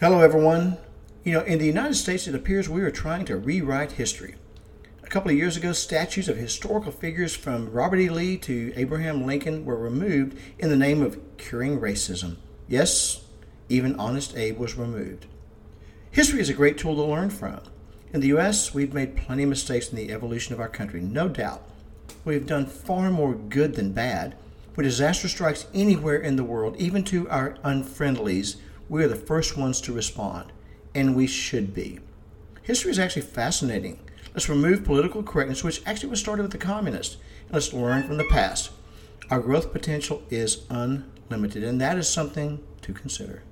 Hello, everyone. You know, in the United States, it appears we are trying to rewrite history. A couple of years ago, statues of historical figures from Robert E. Lee to Abraham Lincoln were removed in the name of curing racism. Yes, even Honest Abe was removed. History is a great tool to learn from. In the U.S., we've made plenty of mistakes in the evolution of our country, no doubt. We've done far more good than bad. When disaster strikes anywhere in the world, even to our unfriendlies, we are the first ones to respond, and we should be. History is actually fascinating. Let's remove political correctness, which actually was started with the communists, and let's learn from the past. Our growth potential is unlimited, and that is something to consider.